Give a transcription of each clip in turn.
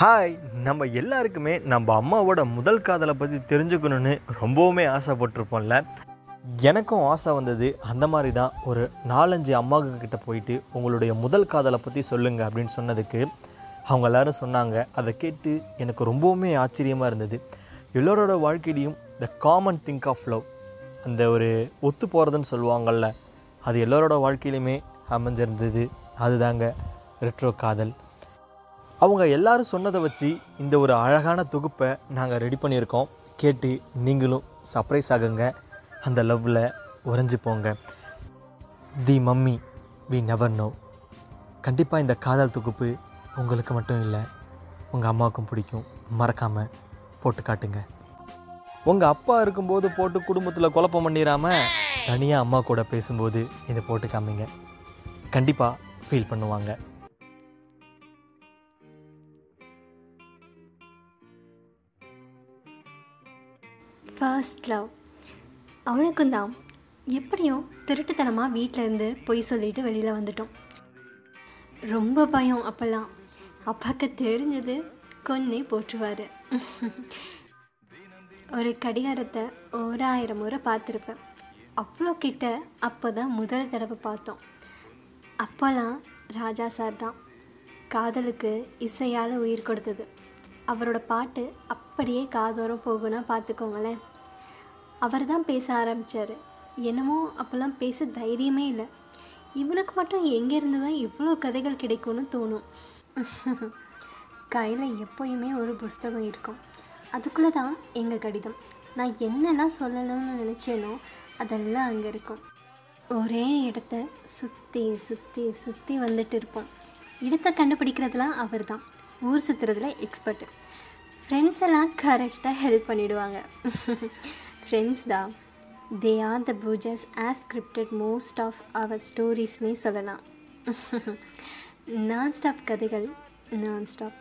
Hi நம்ம எல்லாருக்குமே நம்ம அம்மாவோட முதல் காதலை பற்றி தெரிஞ்சுக்கணுன்னு ரொம்பவுமே ஆசைப்பட்டிருப்போம்ல. எனக்கும் ஆசை வந்தது அந்த மாதிரி தான் ஒரு நாலஞ்சு அம்மாவுக்கு கிட்ட போயிட்டு உங்களுடைய முதல் காதலை பற்றி சொல்லுங்கள் அப்படின்னு சொன்னதுக்கு அவங்க எல்லாரும் சொன்னாங்க. அதை கேட்டு எனக்கு ரொம்பவுமே ஆச்சரியமாக இருந்தது. எல்லோரோட வாழ்க்கையிலையும் the common thing of love அந்த ஒரு ஒத்து போகிறதுன்னு சொல்லுவாங்கள்ல அது எல்லோரோட வாழ்க்கையிலையுமே அமைஞ்சிருந்தது. அதுதாங்க ரெட்ரோ காதல். அவங்க எல்லாரும் சொன்னதை வச்சு இந்த ஒரு அழகான தொகுப்பை நாங்கள் ரெடி பண்ணியிருக்கோம். கேட்டு நீங்களும் சர்ப்ரைஸ் ஆகுங்க. அந்த லவ்வில் உறைஞ்சு போங்க. The mummy we never know கண்டிப்பாக இந்த காதல் தொகுப்பு உங்களுக்கு மட்டும் இல்லை உங்கள் அம்மாவுக்கும் பிடிக்கும். மறக்காமல் போட்டு காட்டுங்க. உங்கள் அப்பா இருக்கும்போது போட்டு குடும்பத்தில் குழப்பம் பண்ணிடாமல் தனியாக அம்மா கூட பேசும்போது இதை போட்டு காமிங்க. கண்டிப்பாக ஃபீல் பண்ணுவாங்க. ஃபர்ஸ்ட் லவ் அவனுக்கும் தான் எப்படியும் திருட்டுத்தனமாக வீட்டில் இருந்து பொய் சொல்லிட்டு வெளியில் வந்துட்டோம். ரொம்ப பயம் அப்போல்லாம். அப்பாவுக்கு தெரிஞ்சது கொன்னே போற்றுவார். ஒரு கடிகாரத்தை ஓராயிரம் முறை பார்த்துருப்பேன். அவ்வளோ கிட்ட அப்போ தான் முதல் தடவை பார்த்தோம். அப்போல்லாம் ராஜா சார் தான். காதலுக்கு இசையால் உயிர் கொடுத்தது. அவரோட பாட்டு அப்படியே காதோரம் போகுன்னா பார்த்துக்கோங்களேன். அவர் தான் பேச ஆரம்பித்தார் என்னமோ அப்போல்லாம் பேச தைரியமே இல்லை. இவனுக்கு மட்டும் எங்கேருந்து தான் இவ்வளோ கதைகள் கிடைக்கும்னு தோணும். கையில் எப்போயுமே ஒரு புஸ்தகம் இருக்கும். அதுக்குள்ளே தான் எங்கள் கடிதம். நான் என்னெல்லாம் சொல்லணும்னு நினச்சேனோ அதெல்லாம் அங்கே இருக்கும். ஒரே இடத்த சுற்றி சுற்றி சுற்றி வந்துட்டு இருப்போம். இடத்தை கண்டுபிடிக்கிறதுலாம் அவர் தான் ஊர் சுற்றுறதுல எக்ஸ்பர்ட்டு ஃப்ரெண்ட்ஸ் எல்லாம் கரெக்டாக ஹெல்ப் பண்ணிவிடுவாங்க ஃப்ரெண்ட்ஸ் தான். They are the பூஜஸ் as scripted most of our ஸ்டோரிஸ்னே சொல்லலாம். நான் ஸ்டாப் கதைகள் நான் ஸ்டாப்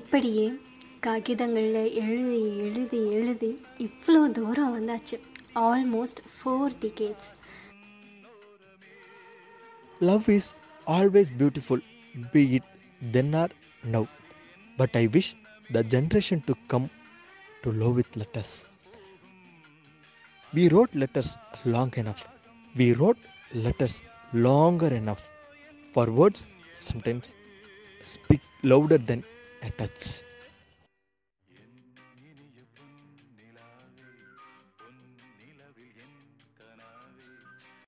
இப்படியே காகிதங்களில் எழுதி எழுதி எழுதி இவ்வளோ தூரம் வந்தாச்சு. Almost four decades Love is always beautiful, be it then or now. But I wish the generation to come to love with letters. We wrote letters long enough. We wrote letters longer enough. For words sometimes speak louder than a touch.